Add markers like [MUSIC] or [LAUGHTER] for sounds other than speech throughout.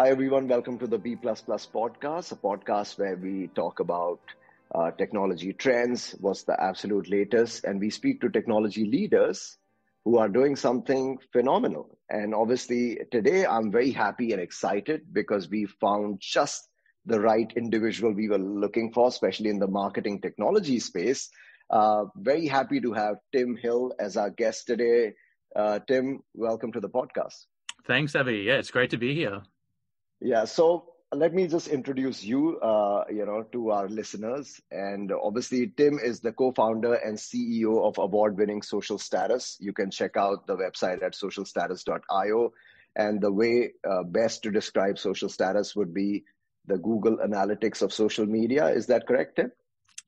Hi, everyone. Welcome to the B podcast, a podcast where we talk about uh, technology trends, what's the absolute latest, and we speak to technology leaders who are doing something phenomenal. And obviously, today I'm very happy and excited because we found just the right individual we were looking for, especially in the marketing technology space. Uh, very happy to have Tim Hill as our guest today. Uh, Tim, welcome to the podcast. Thanks, Avi. Yeah, it's great to be here. Yeah. So let me just introduce you, uh, you know, to our listeners. And obviously, Tim is the co-founder and CEO of award-winning Social Status. You can check out the website at socialstatus.io. And the way uh, best to describe social status would be the Google Analytics of social media. Is that correct, Tim?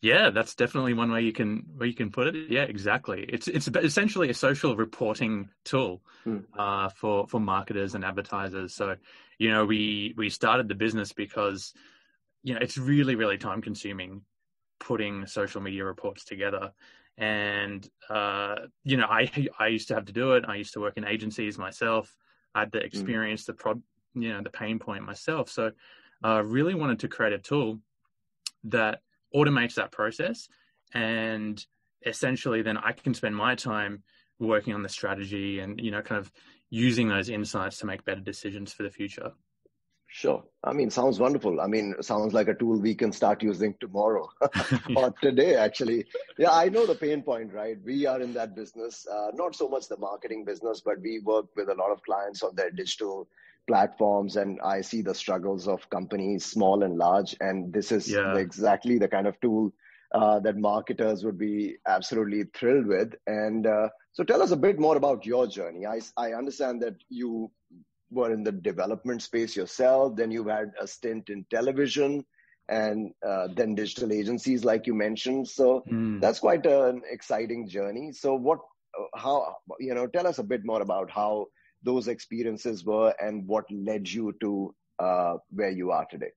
Yeah, that's definitely one way you can where you can put it. Yeah, exactly. It's it's essentially a social reporting tool hmm. uh, for for marketers and advertisers. So, you know, we we started the business because you know it's really really time consuming putting social media reports together. And uh, you know, I I used to have to do it. I used to work in agencies myself. I had to hmm. experience the prod, you know, the pain point myself. So, I uh, really wanted to create a tool that automates that process and essentially then I can spend my time working on the strategy and you know kind of using those insights to make better decisions for the future. Sure. I mean, sounds wonderful. I mean, sounds like a tool we can start using tomorrow [LAUGHS] [LAUGHS] or today, actually. Yeah, I know the pain point, right? We are in that business, uh, not so much the marketing business, but we work with a lot of clients on their digital platforms and I see the struggles of companies, small and large. And this is yeah. exactly the kind of tool uh, that marketers would be absolutely thrilled with. And uh, so tell us a bit more about your journey. I, I understand that you were in the development space yourself, then you had a stint in television and uh, then digital agencies, like you mentioned. So mm. that's quite an exciting journey. So what, how, you know, tell us a bit more about how those experiences were and what led you to uh, where you are today?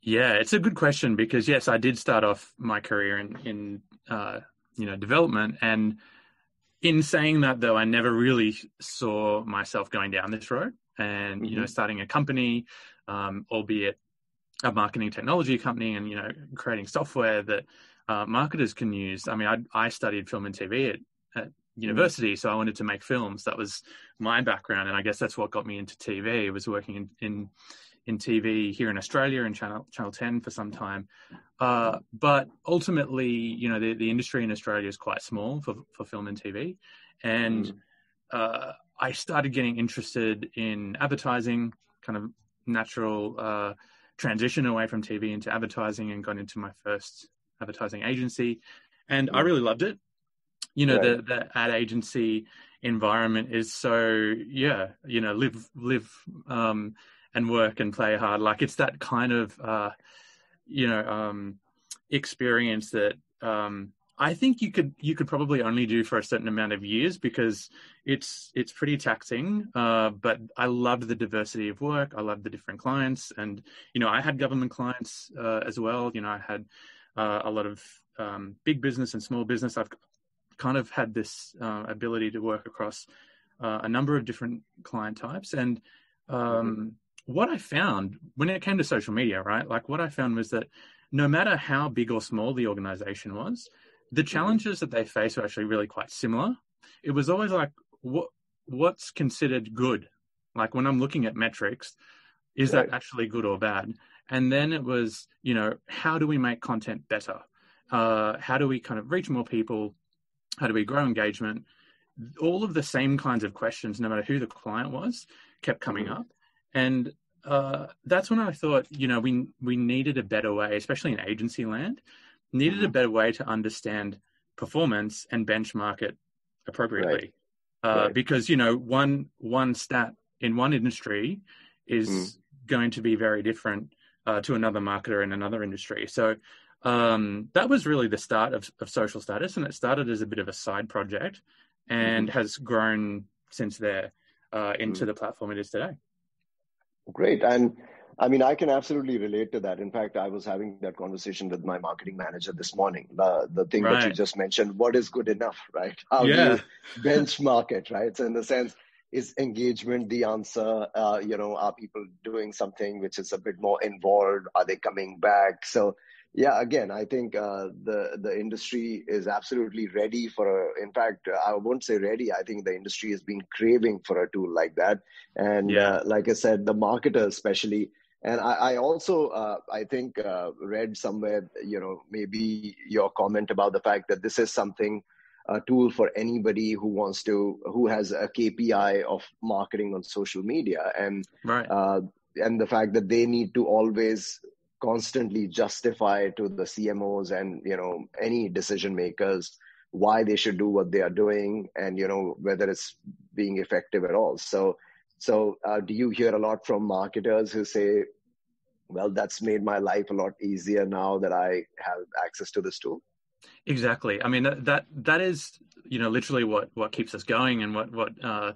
Yeah, it's a good question because yes, I did start off my career in in uh, you know development, and in saying that though, I never really saw myself going down this road and mm-hmm. you know mm-hmm. starting a company, um, albeit a marketing technology company, and you know creating software that uh, marketers can use. I mean, I, I studied film and TV at, at Mm. university, so I wanted to make films. That was my background, and I guess that's what got me into TV. I was working in in, in TV here in Australia in Channel Channel Ten for some time, uh, but ultimately, you know, the, the industry in Australia is quite small for for film and TV, and mm. uh, I started getting interested in advertising, kind of natural uh, transition away from TV into advertising, and got into my first advertising agency, and mm. I really loved it you know right. the the ad agency environment is so yeah you know live live um and work and play hard like it's that kind of uh you know um experience that um I think you could you could probably only do for a certain amount of years because it's it's pretty taxing. Uh, but I loved the diversity of work. I loved the different clients, and you know I had government clients uh, as well. You know I had uh, a lot of um, big business and small business. I've kind of had this uh, ability to work across uh, a number of different client types. And um, mm-hmm. what I found when it came to social media, right? Like what I found was that no matter how big or small the organization was, the mm-hmm. challenges that they face were actually really quite similar. It was always like, what what's considered good? Like when I'm looking at metrics, is that actually good or bad? And then it was, you know, how do we make content better? Uh, how do we kind of reach more people? How do we grow engagement all of the same kinds of questions no matter who the client was kept coming mm-hmm. up and uh, that's when i thought you know we we needed a better way especially in agency land needed mm-hmm. a better way to understand performance and benchmark it appropriately right. Uh, right. because you know one one stat in one industry is mm. going to be very different uh, to another marketer in another industry so um, that was really the start of, of social status, and it started as a bit of a side project, and mm-hmm. has grown since there uh, into mm-hmm. the platform it is today. Great, and I mean, I can absolutely relate to that. In fact, I was having that conversation with my marketing manager this morning. The the thing right. that you just mentioned, what is good enough, right? How yeah. do you [LAUGHS] benchmark it, right? So in the sense, is engagement the answer? Uh, you know, are people doing something which is a bit more involved? Are they coming back? So yeah, again, I think uh, the the industry is absolutely ready for a. In fact, I won't say ready. I think the industry has been craving for a tool like that. And yeah. uh, like I said, the marketers especially. And I, I also, uh, I think, uh, read somewhere, you know, maybe your comment about the fact that this is something, a tool for anybody who wants to, who has a KPI of marketing on social media, and right. Uh, and the fact that they need to always constantly justify to the CMOs and you know any decision makers why they should do what they are doing and you know whether it's being effective at all. So so uh, do you hear a lot from marketers who say well that's made my life a lot easier now that i have access to this tool exactly. I mean that that, that is you know literally what what keeps us going and what what uh,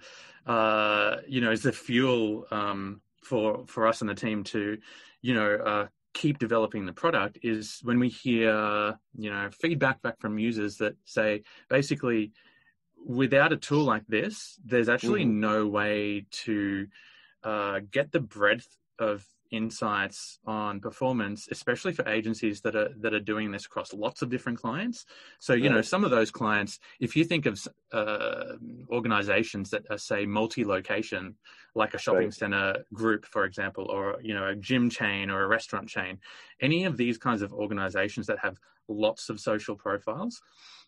uh, you know is the fuel um, for for us and the team to you know uh, keep developing the product is when we hear you know feedback back from users that say basically without a tool like this there's actually mm-hmm. no way to uh, get the breadth of insights on performance, especially for agencies that are that are doing this across lots of different clients. So you know, some of those clients, if you think of uh, organizations that are say multi-location, like a shopping right. center group, for example, or you know, a gym chain or a restaurant chain, any of these kinds of organizations that have lots of social profiles.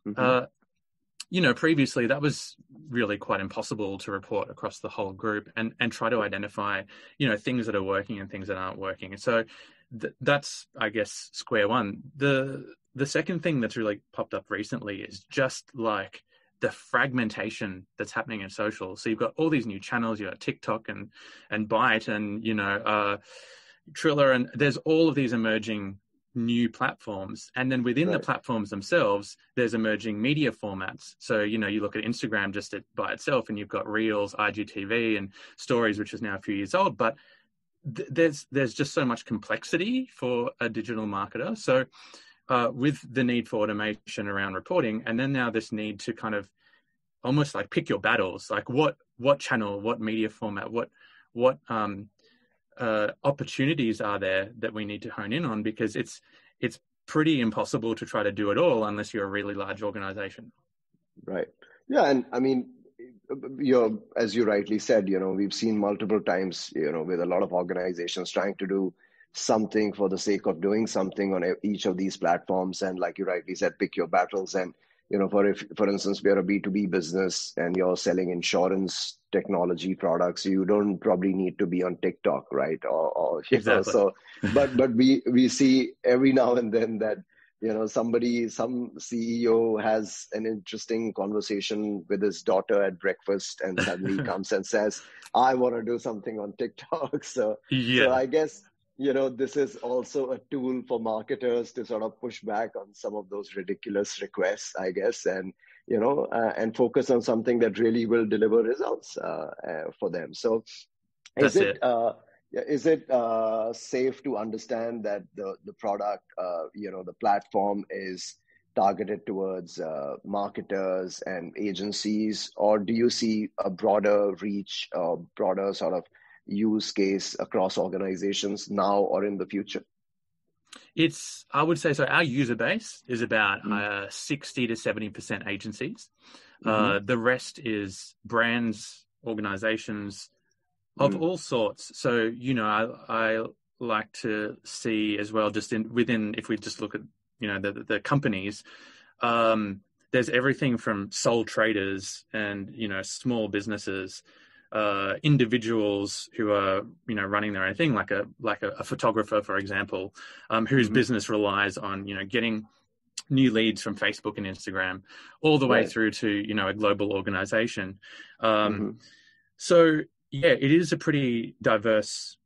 Mm-hmm. Uh, you know, previously that was really quite impossible to report across the whole group and, and try to identify, you know, things that are working and things that aren't working. And so th- that's, I guess, square one. The the second thing that's really popped up recently is just like the fragmentation that's happening in social. So you've got all these new channels, you've got TikTok and and Byte and you know uh, Triller, and there's all of these emerging new platforms. And then within right. the platforms themselves there's emerging media formats. So you know you look at instagram just by itself and you've got reels igtv and stories which is now a few years old. But th- there's there's just so much complexity for a digital marketer. So uh, with the need for automation around reporting and then now this need to kind of almost like pick your battles. Like what what channel what media format what what um uh, opportunities are there that we need to hone in on because it's it's pretty impossible to try to do it all unless you're a really large organization. Right. Yeah, and I mean, you're as you rightly said, you know, we've seen multiple times, you know, with a lot of organizations trying to do something for the sake of doing something on each of these platforms, and like you rightly said, pick your battles and you know for if for instance we're a b2b business and you're selling insurance technology products you don't probably need to be on tiktok right or, or exactly. know, so but but we we see every now and then that you know somebody some ceo has an interesting conversation with his daughter at breakfast and suddenly [LAUGHS] comes and says i want to do something on tiktok [LAUGHS] so yeah. so i guess you know this is also a tool for marketers to sort of push back on some of those ridiculous requests i guess and you know uh, and focus on something that really will deliver results uh, uh, for them so That's is it, it. Uh, is it uh, safe to understand that the the product uh, you know the platform is targeted towards marketers and agencies or do you see a broader reach a broader sort of use case across organizations now or in the future? It's, I would say, so our user base is about mm uh, 60 to 70% agencies. Uh, mm-hmm. Uh, the rest is brands, organizations of mm. all sorts. So, you know, I, I like to see as well, just in within, if we just look at, you know, the, the companies, um, there's everything from sole traders and, you know, small businesses uh, individuals who are you know running their own thing, like a like a, a photographer, for example, um, whose mm-hmm. business relies on you know getting new leads from Facebook and Instagram, all the way right. through to you know a global organization. Um, mm-hmm. So yeah, it is a pretty diverse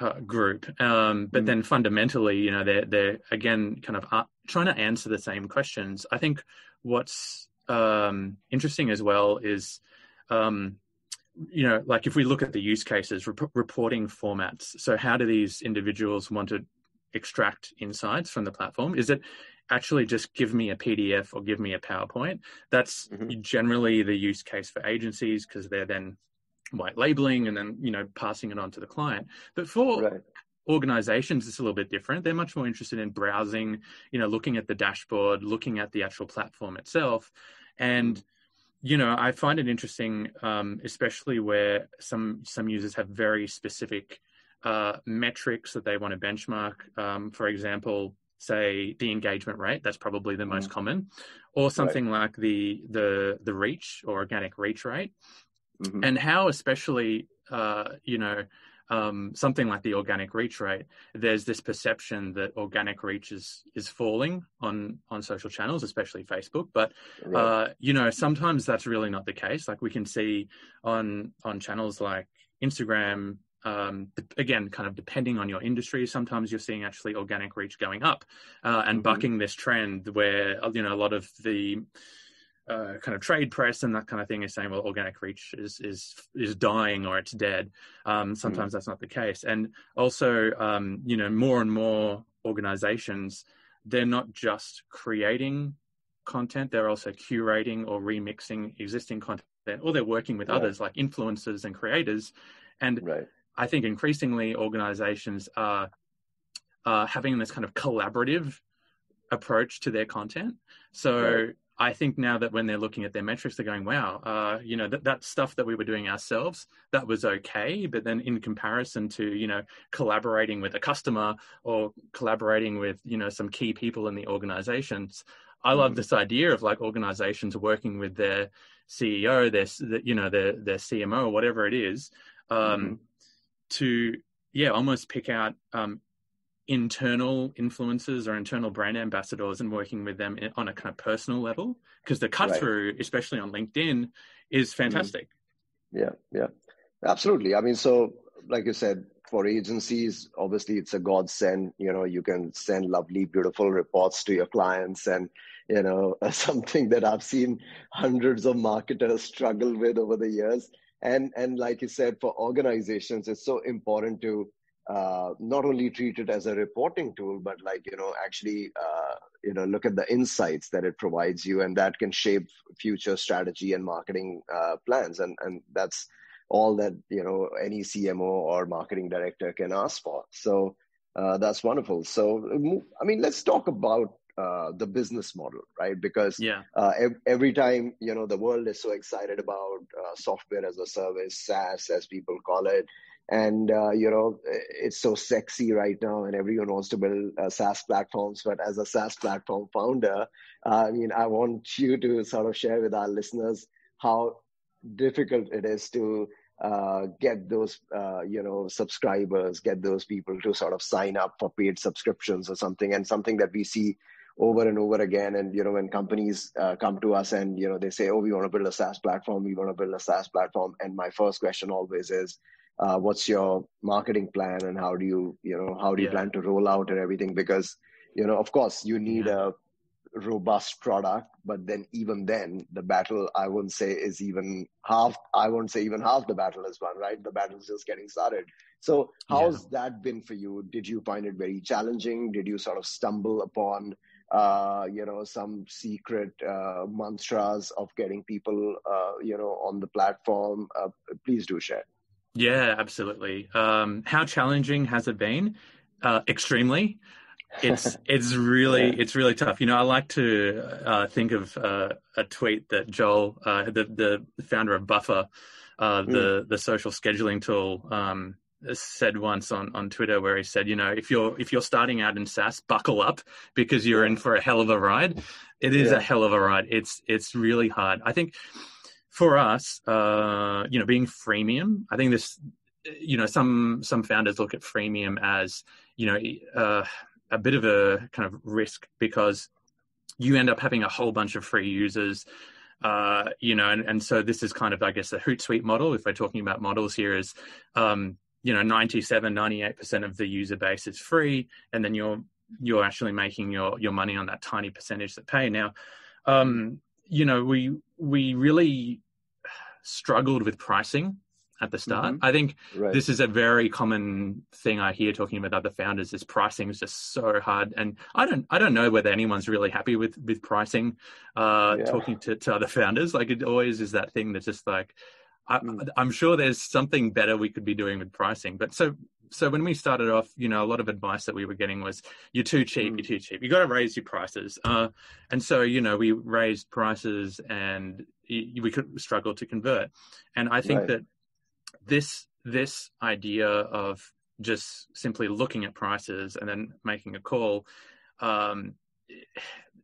uh, group, um, but mm-hmm. then fundamentally, you know, they're they're again kind of uh, trying to answer the same questions. I think what's um, interesting as well is um, you know, like if we look at the use cases, rep- reporting formats. So, how do these individuals want to extract insights from the platform? Is it actually just give me a PDF or give me a PowerPoint? That's mm-hmm. generally the use case for agencies because they're then white labeling and then you know passing it on to the client. But for right. organizations, it's a little bit different. They're much more interested in browsing, you know, looking at the dashboard, looking at the actual platform itself, and you know, I find it interesting, um, especially where some some users have very specific uh, metrics that they want to benchmark. Um, for example, say the engagement rate that's probably the most mm. common or something right. like the the the reach or organic reach rate mm-hmm. and how especially uh, you know um, something like the organic reach rate there's this perception that organic reach is is falling on on social channels especially facebook but right. uh, you know sometimes that's really not the case like we can see on on channels like instagram um, again, kind of depending on your industry, sometimes you're seeing actually organic reach going up uh, and mm-hmm. bucking this trend where you know a lot of the uh, kind of trade press and that kind of thing is saying, well, organic reach is is is dying or it's dead. Um, sometimes mm-hmm. that's not the case, and also um, you know more and more organizations they're not just creating content; they're also curating or remixing existing content, or they're working with others like influencers and creators. And right. I think increasingly organizations are, are having this kind of collaborative approach to their content. So right. I think now that when they're looking at their metrics, they're going, wow, uh, you know, that, that stuff that we were doing ourselves, that was okay. But then in comparison to, you know, collaborating with a customer or collaborating with, you know, some key people in the organizations, I love mm-hmm. this idea of like organizations working with their CEO, their, you know, their, their CMO whatever it is, um, mm-hmm to yeah almost pick out um, internal influencers or internal brand ambassadors and working with them on a kind of personal level because the cut through right. especially on linkedin is mm-hmm. fantastic. Yeah yeah. Absolutely. I mean so like you said for agencies obviously it's a godsend. You know you can send lovely beautiful reports to your clients and you know [LAUGHS] something that i've seen hundreds of marketers struggle with over the years. And and like you said for organizations it's so important to uh, not only treat it as a reporting tool but like you know actually uh, you know look at the insights that it provides you and that can shape future strategy and marketing uh, plans and and that's all that you know any cmo or marketing director can ask for so uh, that's wonderful so i mean let's talk about uh, the business model, right? Because yeah. uh, ev- every time you know the world is so excited about uh, software as a service, SaaS as people call it, and uh, you know it's so sexy right now, and everyone wants to build uh, SaaS platforms. But as a SaaS platform founder, I mean, I want you to sort of share with our listeners how difficult it is to uh, get those uh, you know subscribers get those people to sort of sign up for paid subscriptions or something and something that we see over and over again. And you know, when companies uh, come to us and you know they say, "Oh, we want to build a SaaS platform. We want to build a SaaS platform," and my first question always is, uh, "What's your marketing plan and how do you you know how do you yeah. plan to roll out and everything?" Because you know, of course, you need yeah. a robust product but then even then the battle i wouldn't say is even half i won't say even half the battle is won right the battle is just getting started so how's yeah. that been for you did you find it very challenging did you sort of stumble upon uh, you know, some secret uh, mantras of getting people, uh, you know, on the platform. Uh, please do share. Yeah, absolutely. Um, how challenging has it been? Uh, extremely. It's [LAUGHS] it's really yeah. it's really tough. You know, I like to uh, think of a tweet that Joel, the the founder of Buffer, the mm. the social scheduling tool, um, said once on, on Twitter where he said, you know, if you're if you're starting out in SaaS, buckle up because you're in for a hell of a ride. It is yeah. a hell of a ride. It's it's really hard. I think for us, uh, you know, being freemium, I think this, you know, some some founders look at freemium as you know uh, a bit of a kind of risk because you end up having a whole bunch of free users uh, you know, and, and so this is kind of, I guess, the Hootsuite model. If we're talking about models here, is um, you know 97 98% of the user base is free and then you're you're actually making your your money on that tiny percentage that pay now um, you know we we really struggled with pricing at the start mm-hmm. i think right. this is a very common thing i hear talking about other founders is pricing is just so hard and i don't i don't know whether anyone's really happy with with pricing uh yeah. talking to, to other founders like it always is that thing that's just like I, mm. I'm sure there's something better we could be doing with pricing. But so so when we started off, you know, a lot of advice that we were getting was, "You're too cheap. Mm. You're too cheap. You got to raise your prices." Uh, and so you know, we raised prices, and we could struggle to convert. And I think right. that this this idea of just simply looking at prices and then making a call, um,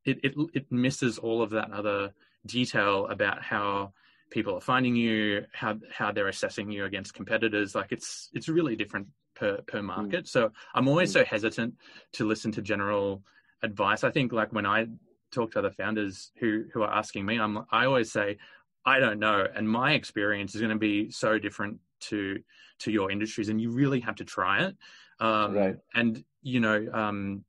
it, it it misses all of that other detail about how people are finding you, how how they're assessing you against competitors. Like it's it's really different per per hmm. market. Mm. So I'm always mm. so hesitant to listen to general advice. I think like when I talk to other founders who who are asking me, I'm I always say I don't know, and my experience is going to be so different to to your industries, and you really have to try it. Um, right. And you know, um,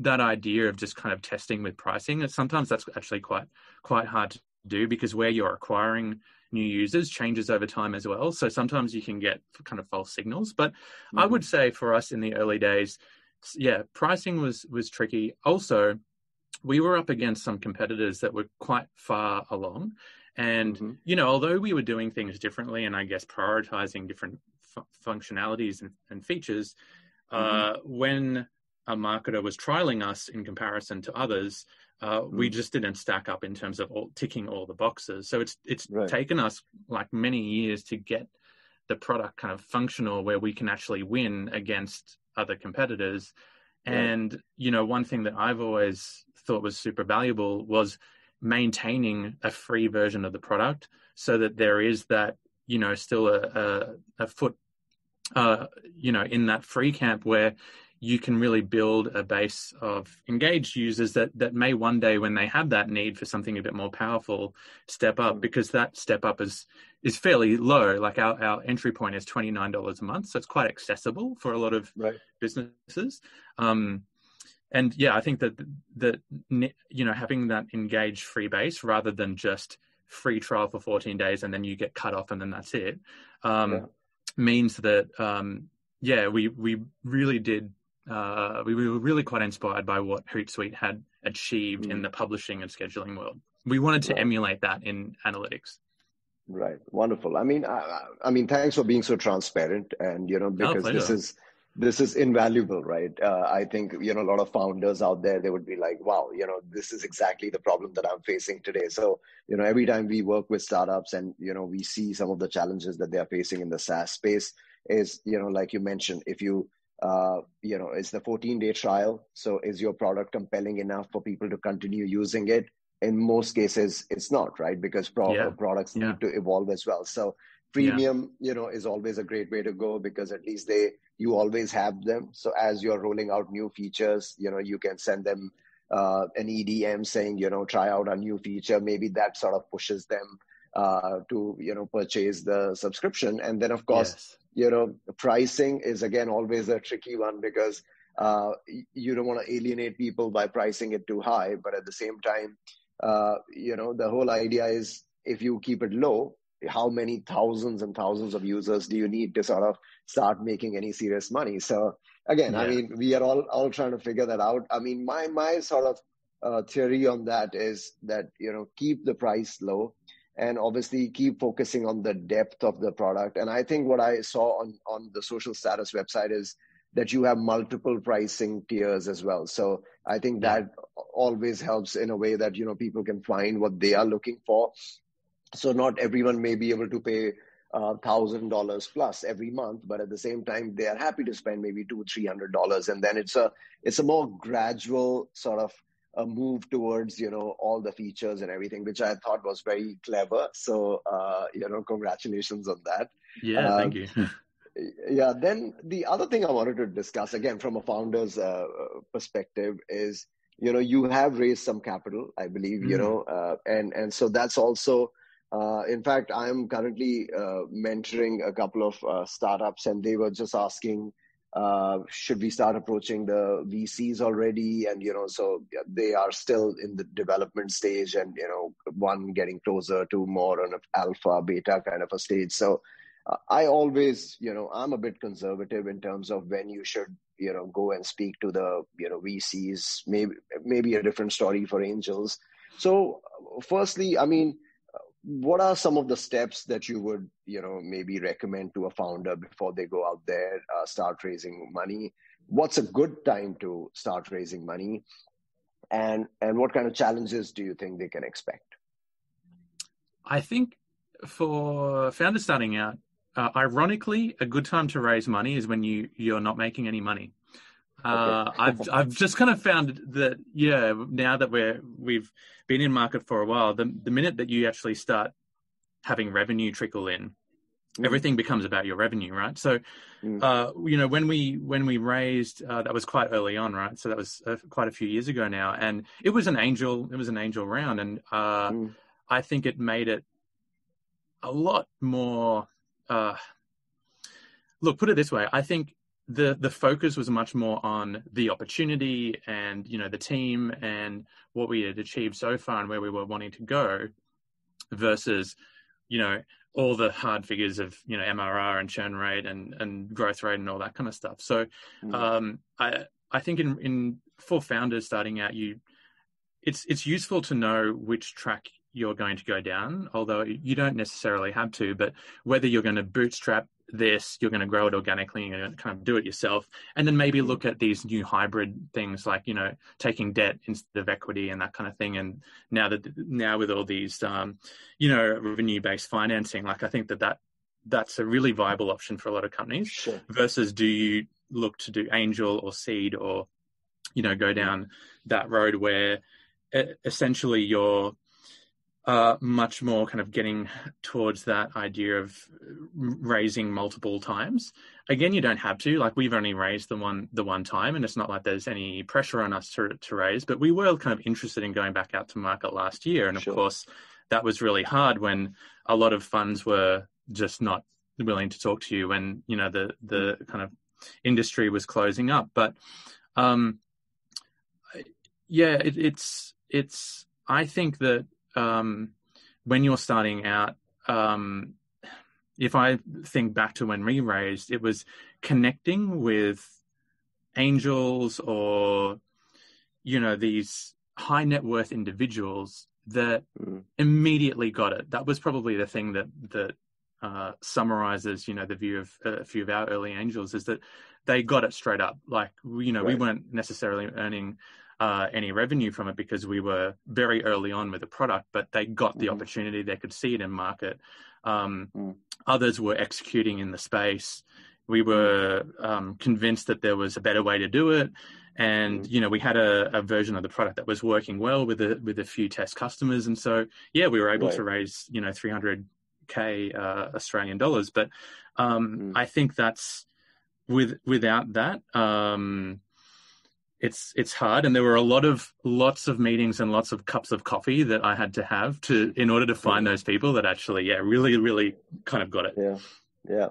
that idea of just kind of testing with pricing, sometimes that's actually quite quite hard to do because where you're acquiring new users changes over time as well. So sometimes you can get kind of false signals. But mm-hmm. I would say for us in the early days, yeah, pricing was was tricky. Also, we were up against some competitors that were quite far along. And, mm-hmm. you know, although we were doing things differently and I guess prioritizing different f- functionalities and, and features, mm-hmm. uh, when a marketer was trialing us in comparison to others, uh, mm. we just didn't stack up in terms of all, ticking all the boxes. So it's it's right. taken us like many years to get the product kind of functional where we can actually win against other competitors. Right. And you know, one thing that I've always thought was super valuable was maintaining a free version of the product so that there is that you know still a a, a foot uh, you know in that free camp where you can really build a base of engaged users that that may one day when they have that need for something a bit more powerful step up because that step up is is fairly low like our, our entry point is $29 a month so it's quite accessible for a lot of right. businesses um, and yeah i think that that you know having that engaged free base rather than just free trial for 14 days and then you get cut off and then that's it um, yeah. means that um, yeah we we really did uh, we were really quite inspired by what Hootsuite had achieved mm. in the publishing and scheduling world. We wanted to right. emulate that in analytics. Right. Wonderful. I mean, I, I, mean, thanks for being so transparent, and you know, because this is this is invaluable, right? Uh, I think you know a lot of founders out there they would be like, "Wow, you know, this is exactly the problem that I'm facing today." So, you know, every time we work with startups and you know we see some of the challenges that they are facing in the SaaS space, is you know, like you mentioned, if you uh, you know, is the 14 day trial. So is your product compelling enough for people to continue using it? In most cases, it's not, right? Because pro- yeah. products yeah. need to evolve as well. So freemium, yeah. you know, is always a great way to go because at least they, you always have them. So as you're rolling out new features, you know, you can send them uh, an EDM saying, you know, try out a new feature. Maybe that sort of pushes them uh, to, you know, purchase the subscription. And then of course, yes you know pricing is again always a tricky one because uh, you don't want to alienate people by pricing it too high. But at the same time uh, you know the whole idea is if you keep it low how many thousands and thousands of users do you need to sort of start making any serious money? So again yeah. i mean we are all all trying to figure that out. I mean my my sort of uh, theory on that is that you know keep the price low and obviously keep focusing on the depth of the product. And I think what I saw on, on the social status website is that you have multiple pricing tiers as well. So I think that always helps in a way that, you know, people can find what they are looking for. So not everyone may be able to pay uh, thousand dollars plus every month, but at the same time, they are happy to spend maybe two, three hundred dollars, and then it's a it's a more gradual sort of a move towards you know all the features and everything which i thought was very clever. So uh, you know congratulations on that. Yeah um, thank you. [LAUGHS] yeah then the other thing i wanted to discuss again from a founder's uh, perspective is you know you have raised some capital i believe mm. you know uh, and and so that's also uh, in fact i'm currently uh, mentoring a couple of uh, startups and they were just asking uh, should we start approaching the VCs already? And, you know, so they are still in the development stage and, you know, one getting closer to more on an alpha, beta kind of a stage. So uh, I always, you know, I'm a bit conservative in terms of when you should, you know, go and speak to the, you know, VCs, maybe, maybe a different story for angels. So firstly, I mean, what are some of the steps that you would you know maybe recommend to a founder before they go out there uh, start raising money? What's a good time to start raising money? And and what kind of challenges do you think they can expect? I think for founders starting out uh, ironically a good time to raise money is when you you're not making any money uh, I've I've just kind of found that yeah now that we're we've been in market for a while the the minute that you actually start having revenue trickle in mm. everything becomes about your revenue right so mm. uh, you know when we when we raised uh, that was quite early on right so that was uh, quite a few years ago now and it was an angel it was an angel round and uh, mm. I think it made it a lot more uh, look put it this way I think the the focus was much more on the opportunity and you know the team and what we had achieved so far and where we were wanting to go versus you know all the hard figures of you know MRR and churn rate and and growth rate and all that kind of stuff. So mm-hmm. um, I I think in in for founders starting out, you it's it's useful to know which track you're going to go down, although you don't necessarily have to. But whether you're going to bootstrap this, you're going to grow it organically, you're going to kind of do it yourself, and then maybe look at these new hybrid things like you know taking debt instead of equity and that kind of thing. And now that now with all these um, you know revenue based financing, like I think that that that's a really viable option for a lot of companies. Sure. Versus, do you look to do angel or seed or you know go down that road where essentially you're uh, much more kind of getting towards that idea of raising multiple times. Again, you don't have to. Like we've only raised the one the one time, and it's not like there's any pressure on us to to raise. But we were kind of interested in going back out to market last year, and of sure. course, that was really hard when a lot of funds were just not willing to talk to you when you know the the kind of industry was closing up. But um, yeah, it, it's it's. I think that um, when you're starting out, um, if I think back to when we raised, it was connecting with angels or, you know, these high net worth individuals that mm. immediately got it. That was probably the thing that that uh, summarizes, you know, the view of a few of our early angels is that they got it straight up. Like, you know, right. we weren't necessarily earning uh, any revenue from it because we were very early on with the product, but they got the mm. opportunity. They could see it in market. Um, mm. Others were executing in the space. We were um, convinced that there was a better way to do it, and mm. you know we had a, a, version of the product that was working well with a with a few test customers, and so yeah, we were able right. to raise you know 300k uh, Australian dollars. But um, mm. I think that's with without that. Um, it's it's hard. And there were a lot of lots of meetings and lots of cups of coffee that I had to have to in order to find those people that actually yeah really really kind of got it. Yeah. Yeah.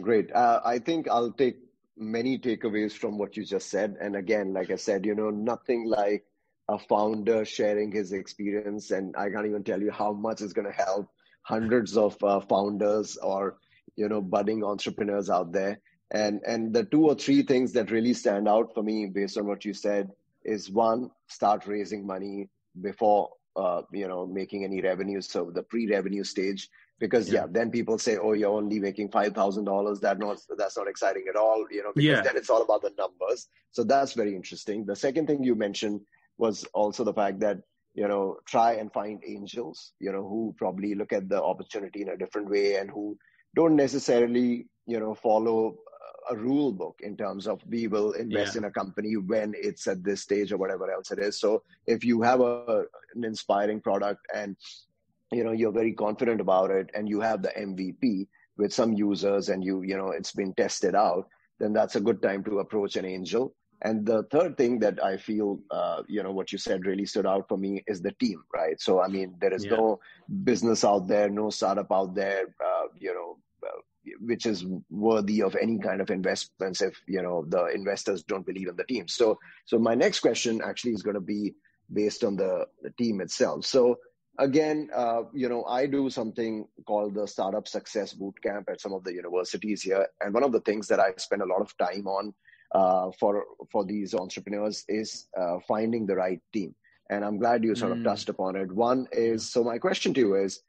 Great. Uh, I think I'll take many takeaways from what you just said. And again like I said you know nothing like a founder sharing his experience. And I can't even tell you how much is going to help hundreds of uh, founders or you know budding entrepreneurs out there and and the two or three things that really stand out for me based on what you said is one start raising money before uh, you know making any revenue so the pre-revenue stage because yeah. yeah then people say oh you're only making $5000 that not that's not exciting at all you know because yeah. then it's all about the numbers so that's very interesting the second thing you mentioned was also the fact that you know try and find angels you know who probably look at the opportunity in a different way and who don't necessarily you know follow a rule book in terms of we will invest yeah. in a company when it's at this stage or whatever else it is. So if you have a, an inspiring product and you know you're very confident about it and you have the MVP with some users and you you know it's been tested out, then that's a good time to approach an angel. And the third thing that I feel, uh, you know, what you said really stood out for me is the team, right? So, I mean, there is yeah. no business out there, no startup out there, uh, you know, which is worthy of any kind of investments if you know the investors don't believe in the team. So so my next question actually is going to be based on the, the team itself. So again uh, you know i do something called the startup success bootcamp at some of the universities here. And one of the things that i spend a lot of time on uh, for for these entrepreneurs is uh, finding the right team. And i'm glad you sort mm. of touched upon it. One is so my question to you is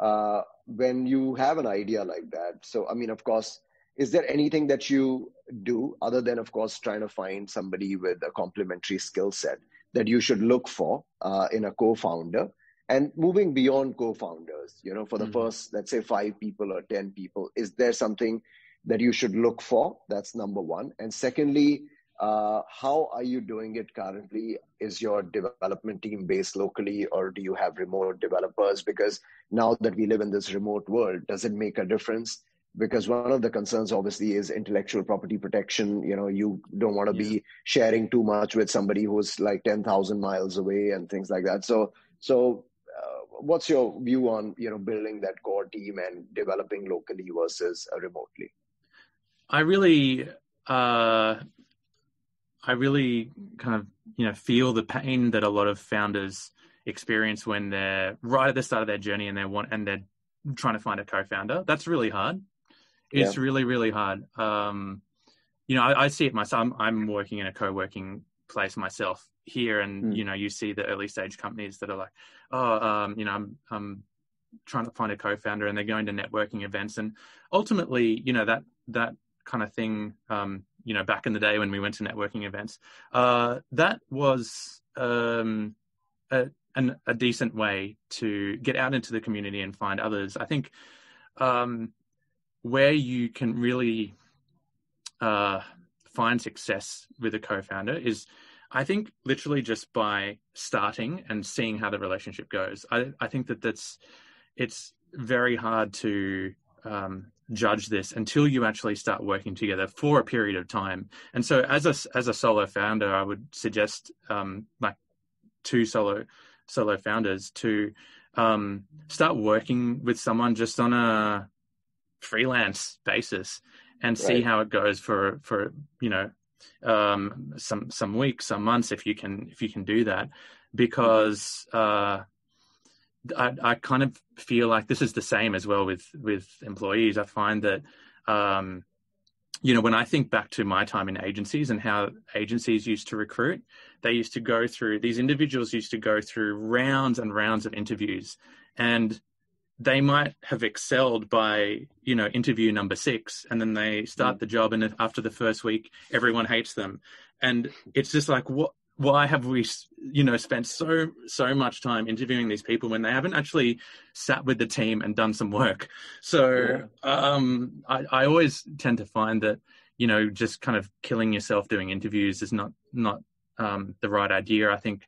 uh, when you have an idea like that. So i mean of course is there anything that you do other than of course trying to find somebody with a complementary skill set that you should look for uh, in a co-founder? And moving beyond co-founders you know for the mm-hmm. first let's say five people or ten people is there something that you should look for? That's number one. And secondly uh, how are you doing it currently? Is your development team based locally or do you have remote developers? Because now that we live in this remote world, does it make a difference? Because one of the concerns obviously is intellectual property protection. You know, you don't want to yeah. be sharing too much with somebody who's like 10,000 miles away and things like that. So, so uh, what's your view on, you know, building that core team and developing locally versus uh, remotely? I really, uh, I really kind of you know feel the pain that a lot of founders experience when they're right at the start of their journey and they want and they're trying to find a co-founder. That's really hard. It's yeah. really really hard. Um, you know, I, I, see it myself. I'm, I'm, working in a co-working place myself here, and mm. you know, you see the early stage companies that are like, oh, um, you know, I'm, I'm trying to find a co-founder, and they're going to networking events, and ultimately, you know, that that kind of thing um, you know back in the day when we went to networking events uh, that was um, a, an, a, decent way to get out into the community and find others. I think um, where you can really uh, find success with a co-founder is i think literally just by starting and seeing how the relationship goes. I, I think that that's it's very hard to um, judge this until you actually start working together for a period of time. And so, as a as a solo founder, I would suggest um, like two solo solo founders to um, start working with someone just on a freelance basis and see how it goes for for you know um, some some weeks, some months if you can if you can do that because. Uh, I, I kind of feel like this is the same as well with with employees. I find that um, you know when I think back to my time in agencies and how agencies used to recruit, they used to go through these individuals used to go through rounds and rounds of interviews, and they might have excelled by you know interview number six, and then they start mm. the job, and after the first week, everyone hates them, and it's just like what why have we you know spent so so much time interviewing these people when they haven't actually sat with the team and done some work so yeah. um, I, I, always tend to find that you know just kind of killing yourself doing interviews is not not um, the right idea i think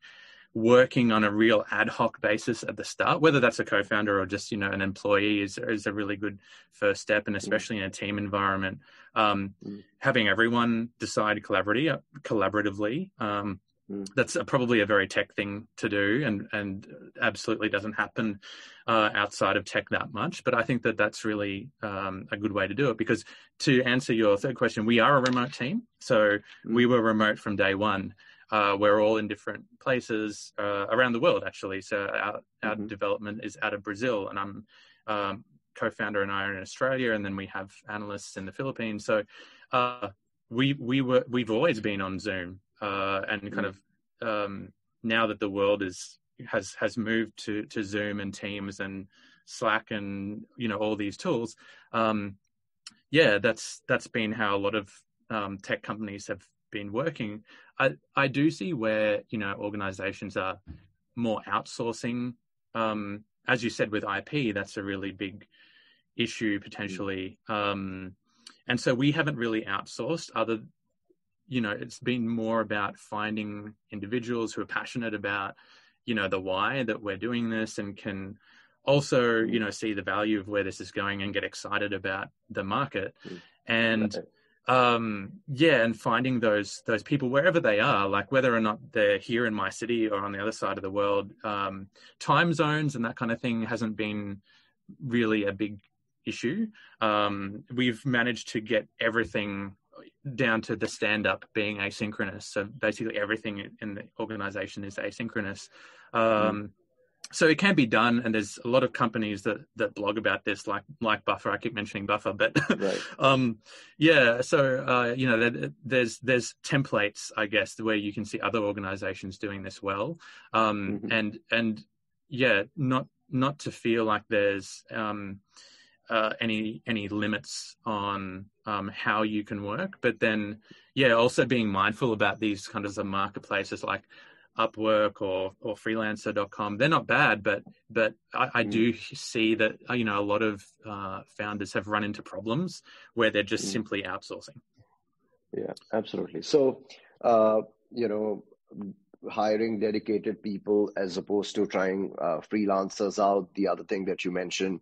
working on a real ad hoc basis at the start whether that's a co-founder or just you know an employee is, is a really good first step and especially in a team environment um, mm. having everyone decide collaboratively collaboratively um, Mm. That's probably a very tech thing to do, and and absolutely doesn't happen uh, outside of tech that much. But I think that that's really um, a good way to do it because to answer your third question, we are a remote team, so mm. we were remote from day one. Uh, we're all in different places uh, around the world, actually. So our, our mm-hmm. development is out of Brazil, and I'm um, co-founder and I are in Australia, and then we have analysts in the Philippines. So uh, we we were we've always been on Zoom uh, and kind mm. of um, now that the world is has has moved to to Zoom and Teams and Slack and you know all these tools. Um, yeah, that's that's been how a lot of um, tech companies have been working. I I do see where you know organizations are more outsourcing. Um, as you said with IP, that's a really big issue potentially. Um, and so we haven't really outsourced other you know it's been more about finding individuals who are passionate about you know the why that we're doing this and can also you know see the value of where this is going and get excited about the market. Mm. and um yeah and finding those those people wherever they are like whether or not they're here in my city or on the other side of the world um time zones and that kind of thing hasn't been really a big issue. Um we've managed to get everything down to the stand up being asynchronous. So basically, everything in the organization is asynchronous. Um, mm. So it can be done, and there's a lot of companies that that blog about this, like like Buffer. I keep mentioning Buffer, but right. [LAUGHS] um, yeah. So uh, you know, there's there's templates, I guess, where you can see other organizations doing this well, um, mm-hmm. and and yeah, not not to feel like there's um, uh, any any limits on um, how you can work, but then yeah, also being mindful about these kind of the marketplaces like Upwork or or freelancer.com. They're not bad, but but I, I mm. do see that uh, you know a lot of uh, founders have run into problems where they're just mm. simply outsourcing. Yeah, absolutely. So uh, you know hiring dedicated people as opposed to trying uh, freelancers out. The other thing that you mentioned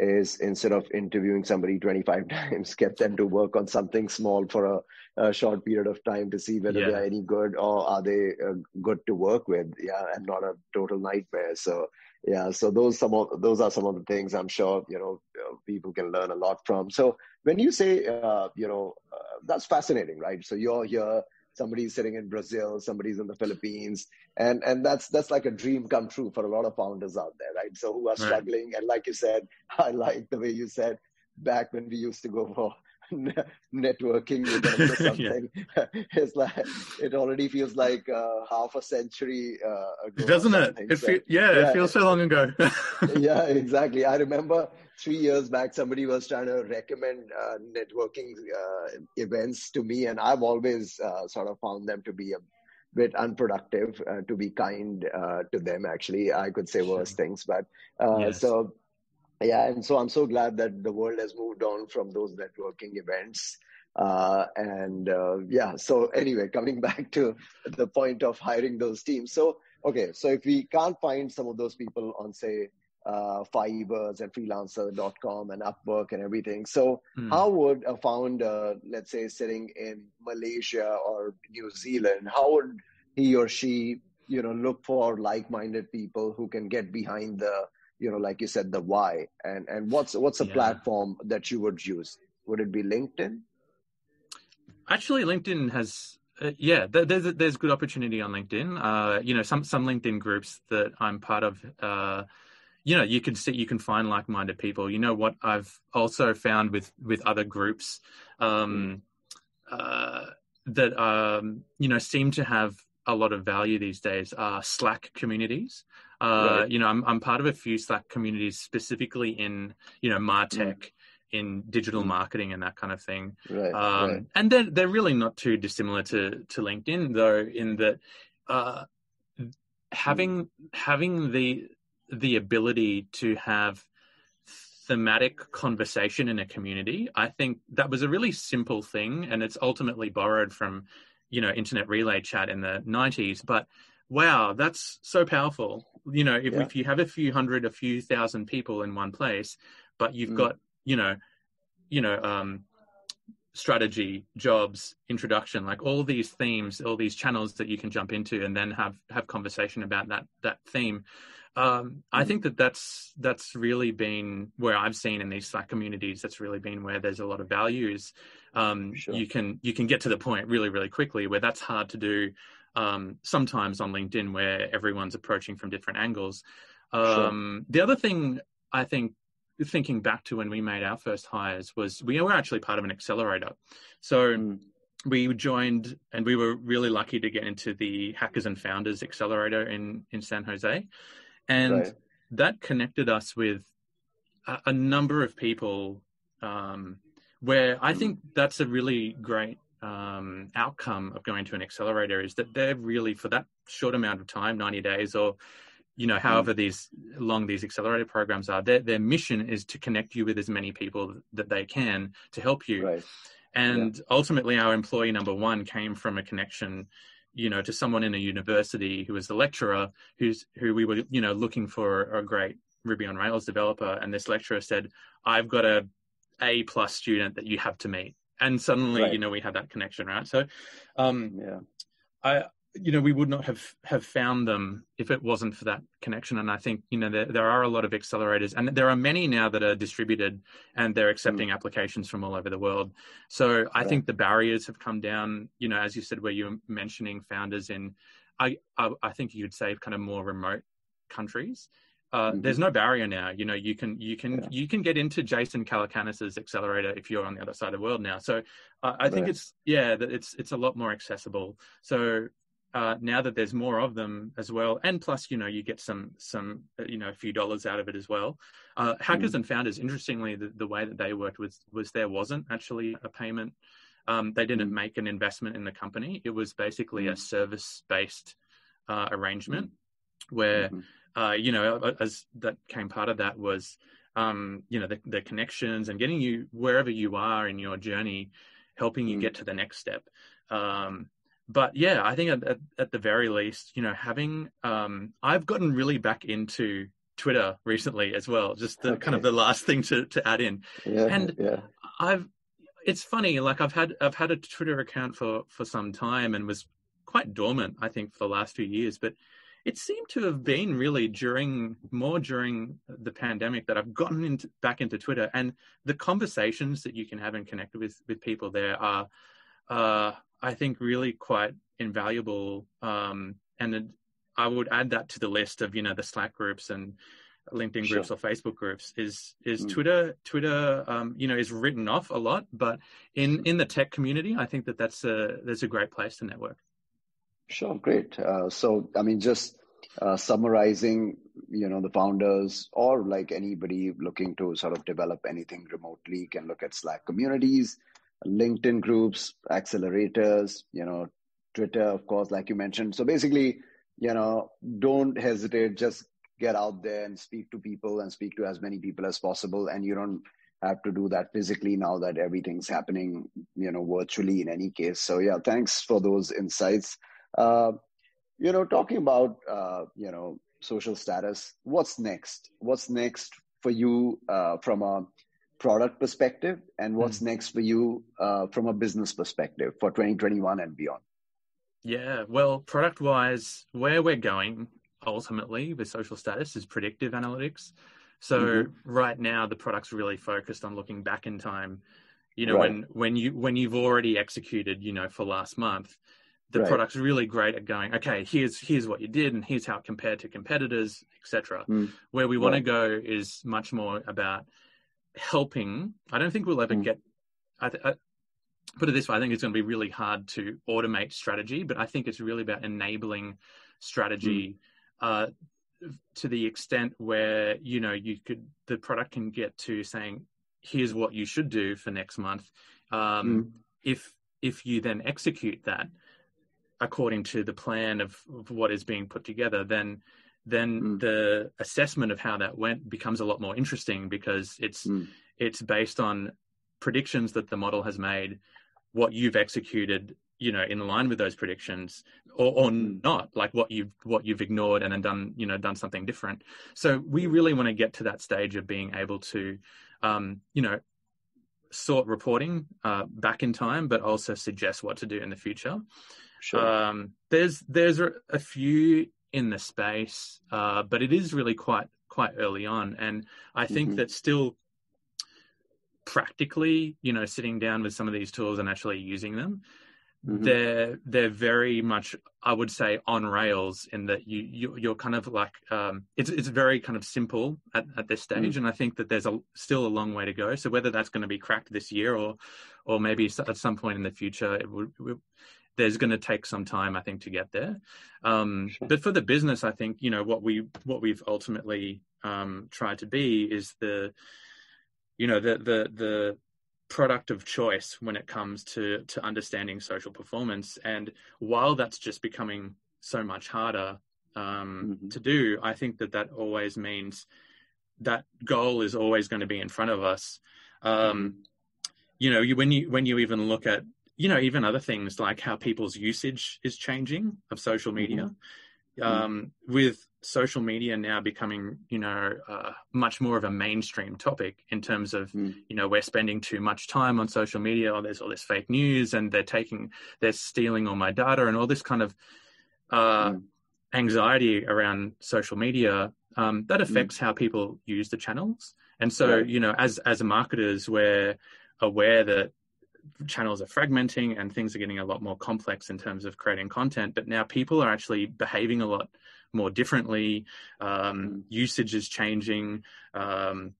is instead of interviewing somebody 25 [LAUGHS] times, get them to work on something small for a, a short period of time to see whether yeah. they're any good or are they uh, good to work with. Yeah, and not a total nightmare. So yeah, so those some of those are some of the things I'm sure you know uh, people can learn a lot from. So when you say uh, you know uh, that's fascinating, right? So you're here somebody's sitting in Brazil, somebody's in the Philippines, and and that's that's like a dream come true for a lot of founders out there, right? So who are struggling, right. and like you said, [LAUGHS] I like the way you said back when we used to go for [LAUGHS] networking them or [LAUGHS] something. yeah. It's like it already feels like uh, half a century uh, ago. Doesn't it? it so, feel, yeah, yeah, it feels so long ago. yeah, exactly. I remember three years back, somebody was trying to recommend uh, networking uh, events to me, and I've always uh, sort of found them to be a bit unproductive. Uh, to be kind to them, actually, I could say worse things, but yes. so yeah and so i'm so glad that the world has moved on from those networking events uh, and uh, yeah so anyway coming [LAUGHS] back to the point of hiring those teams so okay so if we can't find some of those people on say uh, Fiverr and freelancer.com and Upwork and everything. So, mm. how would a founder, let's say, sitting in Malaysia or New Zealand, how would he or she, you know, look for like-minded people who can get behind the you know like you said the why and and what's what's a yeah. platform that you would use would it be linkedin actually linkedin has uh, yeah there's there's good opportunity on linkedin uh, you know some some linkedin groups that i'm part of uh, you know you can see you can find like-minded people you know what i've also found with with other groups um, uh, that um, you know seem to have a lot of value these days are slack communities uh, right. You know, I'm I'm part of a few Slack communities specifically in you know Martech. Mm. In digital mm. marketing and that kind of thing, right, um, right. and they're they're really not too dissimilar to to LinkedIn though. In that, uh, having mm. having the the ability to have thematic conversation in a community i think that was a really simple thing and it's ultimately borrowed from you know internet relay chat in the 90s but wow that's so powerful you know if, yeah. if you have a few hundred a few thousand people in one place but you've mm. got you know you know um strategy jobs introduction like all these themes all these channels that you can jump into and then have have conversation about that that theme um. I think that that's that's really been where I've seen in these Slack communities. That's really been where there's a lot of values. Um, sure. You can you can get to the point really really quickly where that's hard to do um, sometimes on LinkedIn where everyone's approaching from different angles. Um, sure. The other thing I think, thinking back to when we made our first hires, was we were actually part of an accelerator. So mm. we joined, and we were really lucky to get into the Hackers and Founders Accelerator in in San Jose, and right. that connected us with a, a number of people. Um, where I think that's a really great um, outcome of going to an accelerator is that they're really for that short amount of time 90 days or you know however mm. these long these accelerator programs are their, their mission is to connect you with as many people that they can to help you right. and yeah. ultimately our employee number one came from a connection you know to someone in a university who was a lecturer who's who we were you know looking for a great ruby on rails developer. And this lecturer said i've got a a plus student that you have to meet. And suddenly right. you know we had that connection right? So um yeah. I you know we would not have have found them if it wasn't for that connection and i think you know there, there are a lot of accelerators and there are many now that are distributed and they're accepting mm. applications from all over the world so i right. think the barriers have come down you know as you said where you were mentioning founders in I, I i think you'd say kind of more remote countries uh, mm-hmm. there's no barrier now. You know, you can you can yeah. you can get into Jason Calacanis's accelerator if you're on the other side of the world now. So uh, I think it's yeah, that it's it's a lot more accessible. So uh, now that there's more of them as well, and plus, you know, you get some some uh, you know a few dollars out of it as well. Uh, hackers mm. and founders, interestingly, the, the way that they worked was was there wasn't actually a payment. Um, they didn't mm. make an investment in the company. It was basically mm. a service based uh, arrangement mm. where mm-hmm. uh, you know as that came part of that was um, you know the, the connections and getting you wherever you are in your journey, helping you mm. get to the next step. Um, but yeah, I think at, at, the very least, you know, having um, I've gotten really back into Twitter recently as well. Just the okay. kind of the last thing to, to add in. Yeah, and yeah. I've it's funny, like I've had I've had a Twitter account for for some time and was quite dormant, I think, for the last few years. But it seemed to have been really during more during the pandemic that I've gotten into back into Twitter and the conversations that you can have and connect with with people there are uh, I think really quite invaluable. Um, and I would add that to the list of you know the Slack groups and LinkedIn groups sure. or Facebook groups. Is is mm. Twitter Twitter um, you know is written off a lot, but in in the tech community, I think that that's a there's a great place to network. Sure, great. Uh, so I mean, just uh, summarizing, you know, the founders or like anybody looking to sort of develop anything remotely can look at Slack communities LinkedIn groups, accelerators, you know, Twitter, of course, like you mentioned. So basically, you know, don't hesitate, just get out there and speak to people and speak to as many people as possible. And you don't have to do that physically now that everything's happening, you know, virtually in any case. So yeah, thanks for those insights. Uh, you know, talking about, uh, you know, social status, what's next? What's next for you uh, from a product perspective and what's mm. next for you uh, from a business perspective for 2021 and beyond? Yeah, well, product wise, where we're going ultimately with social status is predictive analytics. So mm-hmm. right now, the product's really focused on looking back in time. You know, right. when when you when you've already executed, you know, for last month, the right. product's really great at going, okay, here's here's what you did, and here's how it compared to competitors, etc. Mm. Where we want right. to go is much more about helping. I don't think we'll ever mm. get. I, I, put it this way: I think it's going to be really hard to automate strategy, but I think it's really about enabling strategy mm. uh, to the extent where you know you could the product can get to saying, "Here's what you should do for next month." Um, mm. If if you then execute that according to the plan of, of what is being put together, then then mm. the assessment of how that went becomes a lot more interesting because it's mm. it's based on predictions that the model has made, what you've executed, you know, in line with those predictions, or, or mm. not, like what you've what you've ignored and then done, you know, done something different. So we really want to get to that stage of being able to, um, you know, sort reporting uh, back in time, but also suggest what to do in the future. Sure. Um, there's there's a few in the space, uh, but it is really quite quite early on, and I think mm-hmm. that still practically, you know, sitting down with some of these tools and actually using them, mm-hmm. they're they're very much, I would say, on rails in that you, you are kind of like um, it's it's very kind of simple at, at this stage, mm-hmm. and I think that there's a still a long way to go. So whether that's going to be cracked this year or or maybe at some point in the future, it would there's going to take some time, I think, to get there. Um, sure. But for the business, I think you know what we what we've ultimately um, tried to be is the you know the the the product of choice when it comes to to understanding social performance. And while that's just becoming so much harder um, mm-hmm. to do, I think that that always means that goal is always going to be in front of us. Um, mm-hmm. You know, you, when you when you even look at you know, even other things like how people's usage is changing of social media. Mm-hmm. Um, with social media now becoming, you know, uh, much more of a mainstream topic in terms of, mm. you know, we're spending too much time on social media, or there's all this fake news, and they're taking, they're stealing all my data, and all this kind of uh, mm. anxiety around social media. Um, that mm. affects mm. how people use the channels, and so, yeah. you know, as as marketers, we're aware that channels are fragmenting and things are getting a lot more complex in terms of creating content but now people are actually behaving a lot more differently um, mm. usage is changing um,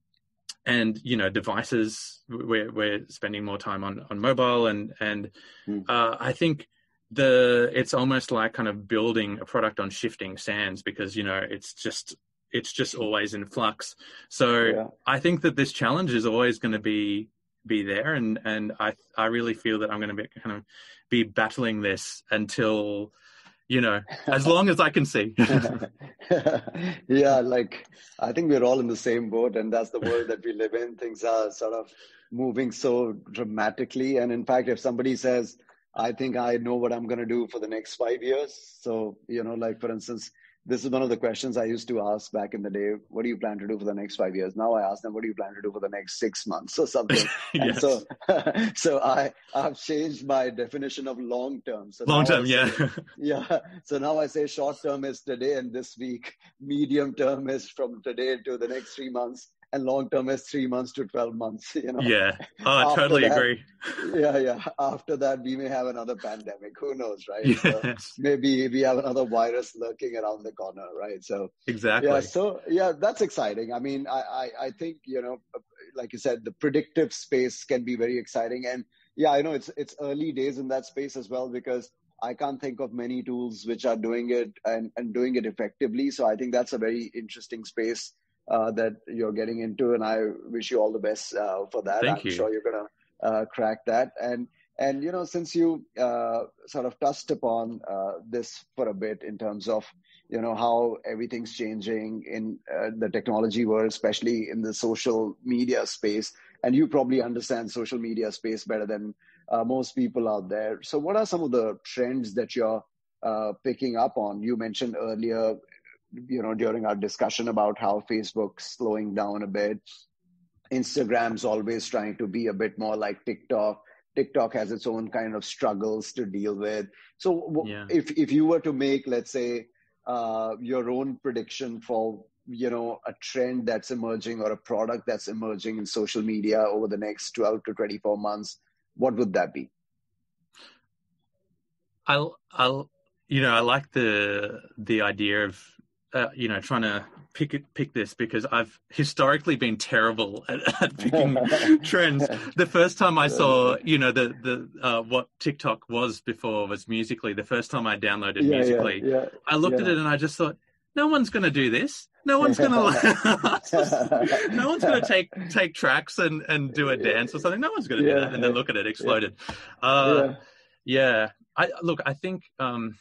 and you know devices we're, we're spending more time on on mobile and and mm. uh, i think the it's almost like kind of building a product on shifting sands because you know it's just it's just always in flux so yeah. i think that this challenge is always going to be be there. And and i i really feel that i'm going to be kind of be battling this until you know as long as i can see. [LAUGHS] [LAUGHS] Yeah like i think we're all in the same boat and that's the world that we live in. Things are sort of moving so dramatically. And in fact if somebody says I think I know what I'm going to do for the next five years. So, you know, like for instance, this is one of the questions I used to ask back in the day. What do you plan to do for the next five years? Now I ask them, what do you plan to do for the next six months or something? [LAUGHS] And so, [LAUGHS] so I, I've changed my definition of long term. So long term, yeah. [LAUGHS] yeah. So now I say short term is today and this week. Medium term is from today to the next three months and long term is three months to 12 months [LAUGHS] you know. Yeah. Oh, i totally that, agree. yeah yeah. After that we may have another pandemic. Who knows right? [LAUGHS] Yes. so maybe we have another virus lurking around the corner right? So exactly. yeah so yeah that's exciting. I mean i i, I think you know uh, like you said the predictive space can be very exciting. And yeah i know it's it's early days in that space as well because I can't think of many tools which are doing it and, and doing it effectively. So I think that's a very interesting space uh, that you're getting into, and I wish you all the best uh, for that. Thank I'm you. sure you're gonna uh, crack that. And and you know, since you uh, sort of touched upon uh, this for a bit in terms of you know how everything's changing in uh, the technology world, especially in the social media space, and you probably understand social media space better than most people out there. So, what are some of the trends that you're picking up on? You mentioned earlier you know, during our discussion about how Facebook's slowing down a bit. Instagram's always trying to be a bit more like TikTok. TikTok has its own kind of struggles to deal with. So, yeah. if if you were to make, let's say, uh, your own prediction for you know a trend that's emerging or a product that's emerging in social media over the next 12 to 24 months, what would that be? I'll I'll you know I like the the idea of uh, you know, trying to pick it, pick this because I've historically been terrible [LAUGHS] at, at picking [LAUGHS] trends. The first time I saw, you know, the the uh, what TikTok was before was Musical.ly. The first time I downloaded yeah, Musical.ly, yeah, yeah, I looked at it and I just thought, no one's going to do this. No one's going [LAUGHS] to. no one's going to take take tracks and and do a dance or something. No one's going to do that. And then look at it exploded. Uh, yeah. I look. I think. Um,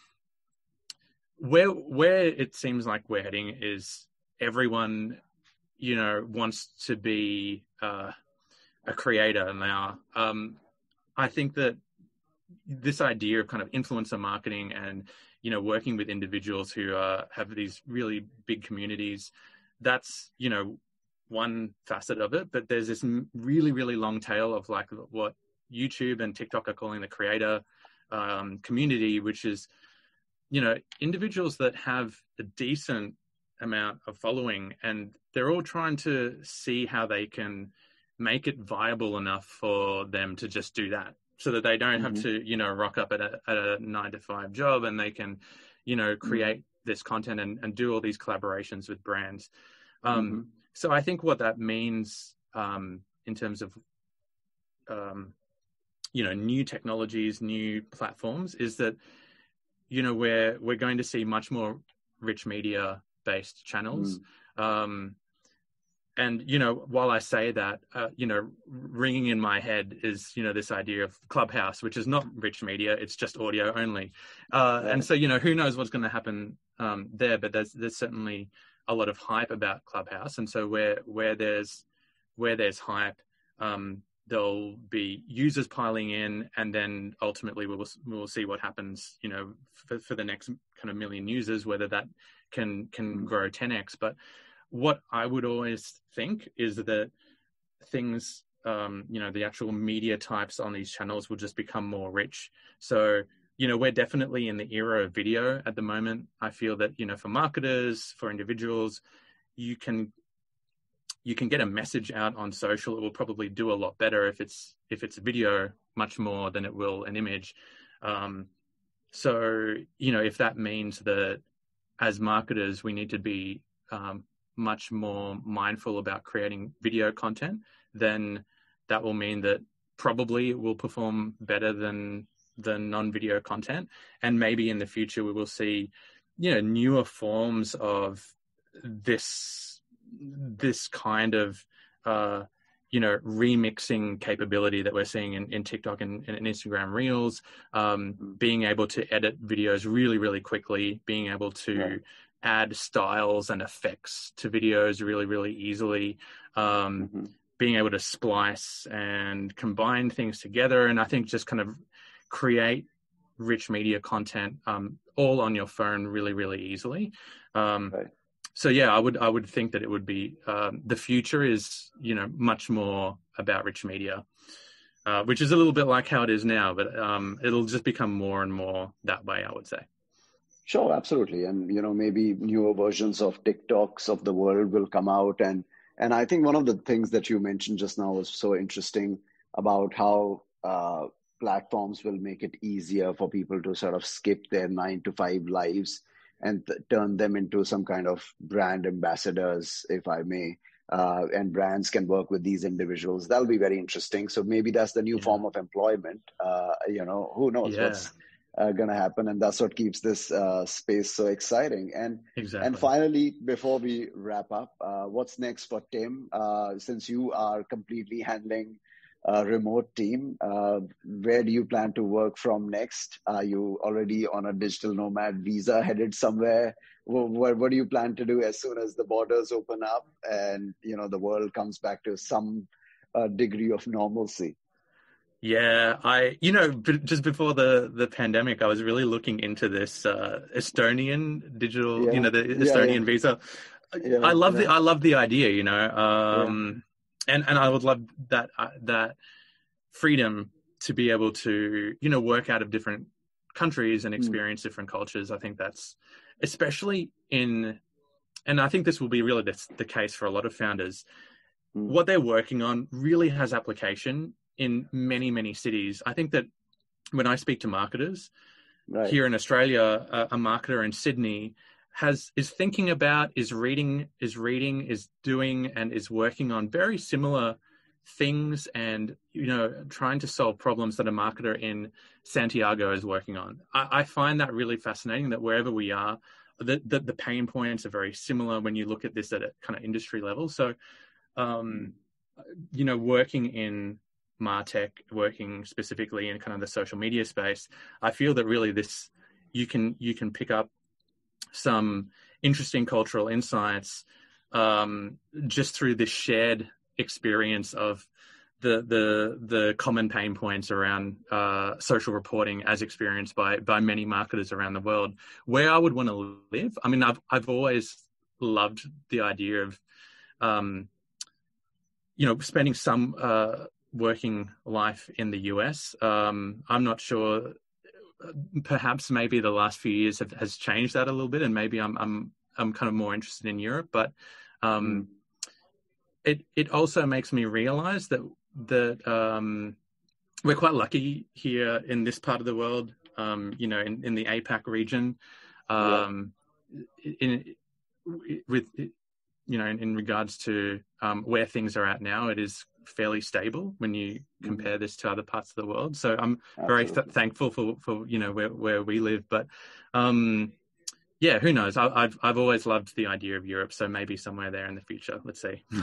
where where it seems like we're heading is everyone you know wants to be uh, a creator now. Um, i think that this idea of kind of influencer marketing and you know working with individuals who uh, have these really big communities that's you know one facet of it but there's this really really long tail of like what youtube and tiktok are calling the creator um, community which is you know, individuals that have a decent amount of following and they're all trying to see how they can make it viable enough for them to just do that so that they don't have mm-hmm. to, you know, rock up at a, at a nine to five job and they can, you know, mm-hmm. create mm-hmm. this content and, and do all these collaborations with brands. Um, mm-hmm. So I think what that means um, in terms of, um, you know, new technologies, new platforms is that you know we're we're going to see much more rich media based channels. Mm. um, and you know while i say that uh, you know ringing in my head is you know this idea of clubhouse which is not rich media it's just audio only. Uh, and so you know who knows what's going to happen um, there but there's there's certainly a lot of hype about clubhouse. And so where where there's where there's hype um, there'll be users piling in, and then ultimately we'll we'll see what happens. You know, for, for the next kind of million users, whether that can can mm-hmm. grow 10x. But what I would always think is that things, um, you know, the actual media types on these channels will just become more rich. So you know we're definitely in the era of video at the moment i feel that you know for marketers for individuals you can you can get a message out on social it will probably do a lot better if it's if it's video much more than it will an image. Um, so you know if that means that as marketers we need to be um, much more mindful about creating video content then that will mean that probably it will perform better than the non-video content, and maybe in the future we will see, you know, newer forms of this this kind of uh, you know remixing capability that we're seeing in, in TikTok and, and Instagram Reels, um, mm-hmm. being able to edit videos really really quickly, being able to right. add styles and effects to videos really really easily. Um, mm-hmm being able to splice and combine things together and i think just kind of create rich media content um, all on your phone really really easily um, right. So yeah i would i would think that it would be um, the future is you know much more about rich media uh, which is a little bit like how it is now but um, it'll just become more and more that way i would say. Sure absolutely. And you know maybe newer versions of tiktoks of the world will come out. And and I think one of the things that you mentioned just now was so interesting about how uh, platforms will make it easier for people to sort of skip their nine to five lives and th- turn them into some kind of brand ambassadors, if I may. Uh, and brands can work with these individuals. That'll be very interesting. So maybe that's the new yeah. form of employment. Uh, you know, who knows yeah. what's uh, going to happen, and that's what keeps this uh, space so exciting. And exactly. and finally, before we wrap up, uh, what's next for Tim? Uh, since you are completely handling a remote team, uh, where do you plan to work from next? Are you already on a digital nomad visa, headed somewhere? What, what do you plan to do as soon as the borders open up and you know the world comes back to some uh, degree of normalcy? Yeah, I you know just before the the pandemic, I was really looking into this uh, Estonian digital, yeah. you know, the Estonian yeah, yeah. visa. I love the I love the idea, you know, um, and and I would love that uh, that freedom to be able to you know work out of different countries and hmm. experience mm. different cultures. I think that's especially in, and I think this will be really the, the case for a lot of founders. Mm. What they're working on really has application in many many cities. I think that when I speak to marketers right. here in Australia, a, a marketer in Sydney has is thinking about is reading is reading is doing and is working on very similar things and you know trying to solve problems that a marketer in santiago is working on. I, I find that really fascinating that wherever we are the, the, the pain points are very similar when you look at this at a kind of industry level. So um, you know working in martech working specifically in kind of the social media space i feel that really this you can you can pick up some interesting cultural insights um, just through this shared experience of the the the common pain points around uh, social reporting as experienced by by many marketers around the world. Where I would want to live, I mean, I've I've always loved the idea of, um, you know, spending some uh, working life in the US. Um, I'm not sure. Perhaps maybe the last few years have, has changed that a little bit, and maybe I'm I'm I'm kind of more interested in Europe. But um, it it also makes me realize that that um, we're quite lucky here in this part of the world. Um, you know, in, in the APAC region, um, yeah. in, with you know, in, in regards to um, where things are at now, it is fairly stable when you mm-hmm. compare this to other parts of the world. So I'm Absolutely. very th- thankful for for you know where where we live. But um, yeah, who knows? I, have I've always loved the idea of Europe. So maybe somewhere there in the future. Let's see. [LAUGHS]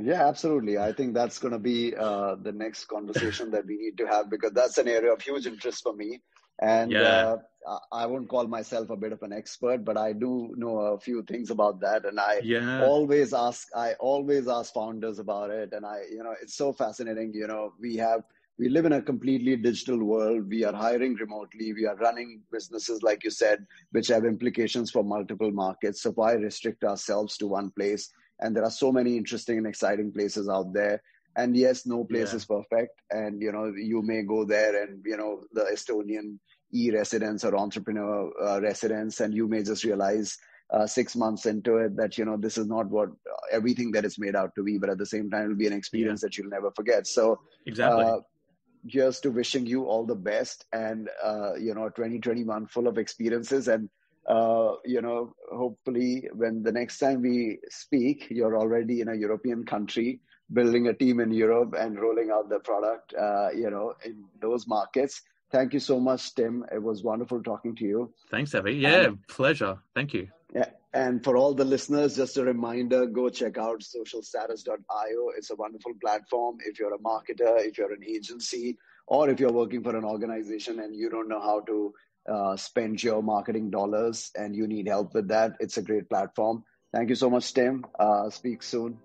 Yeah, absolutely. I think that's going to be uh, the next conversation that we need to have because that's an area of huge interest for me. And yeah. uh, I won't call myself a bit of an expert, but I do know a few things about that. And I yeah. always ask, I always ask founders about it. And I, you know, it's so fascinating. You know, we have, we live in a completely digital world. We are hiring remotely. We are running businesses, like you said, which have implications for multiple markets. So why restrict ourselves to one place? And there are so many interesting and exciting places out there and yes no place yeah. is perfect and you know you may go there and you know the estonian e-residence or entrepreneur uh, residence and you may just realize uh, six months into it that you know this is not what uh, everything that it's made out to be but at the same time it'll be an experience yeah. that you'll never forget. So exactly. uh, just to wishing you all the best and uh, you know 2021 full of experiences. And uh, you know hopefully when the next time we speak you're already in a european country building a team in europe and rolling out the product uh, you know in those markets Thank you so much, Tim. It was wonderful talking to you. Thanks, Avi. Yeah, and, pleasure. Thank you. Yeah, and for all the listeners, just a reminder: go check out socialstatus.io. It's a wonderful platform. If you're a marketer, if you're an agency, or if you're working for an organization and you don't know how to uh, spend your marketing dollars and you need help with that, it's a great platform. Thank you so much, Tim. Uh, speak soon.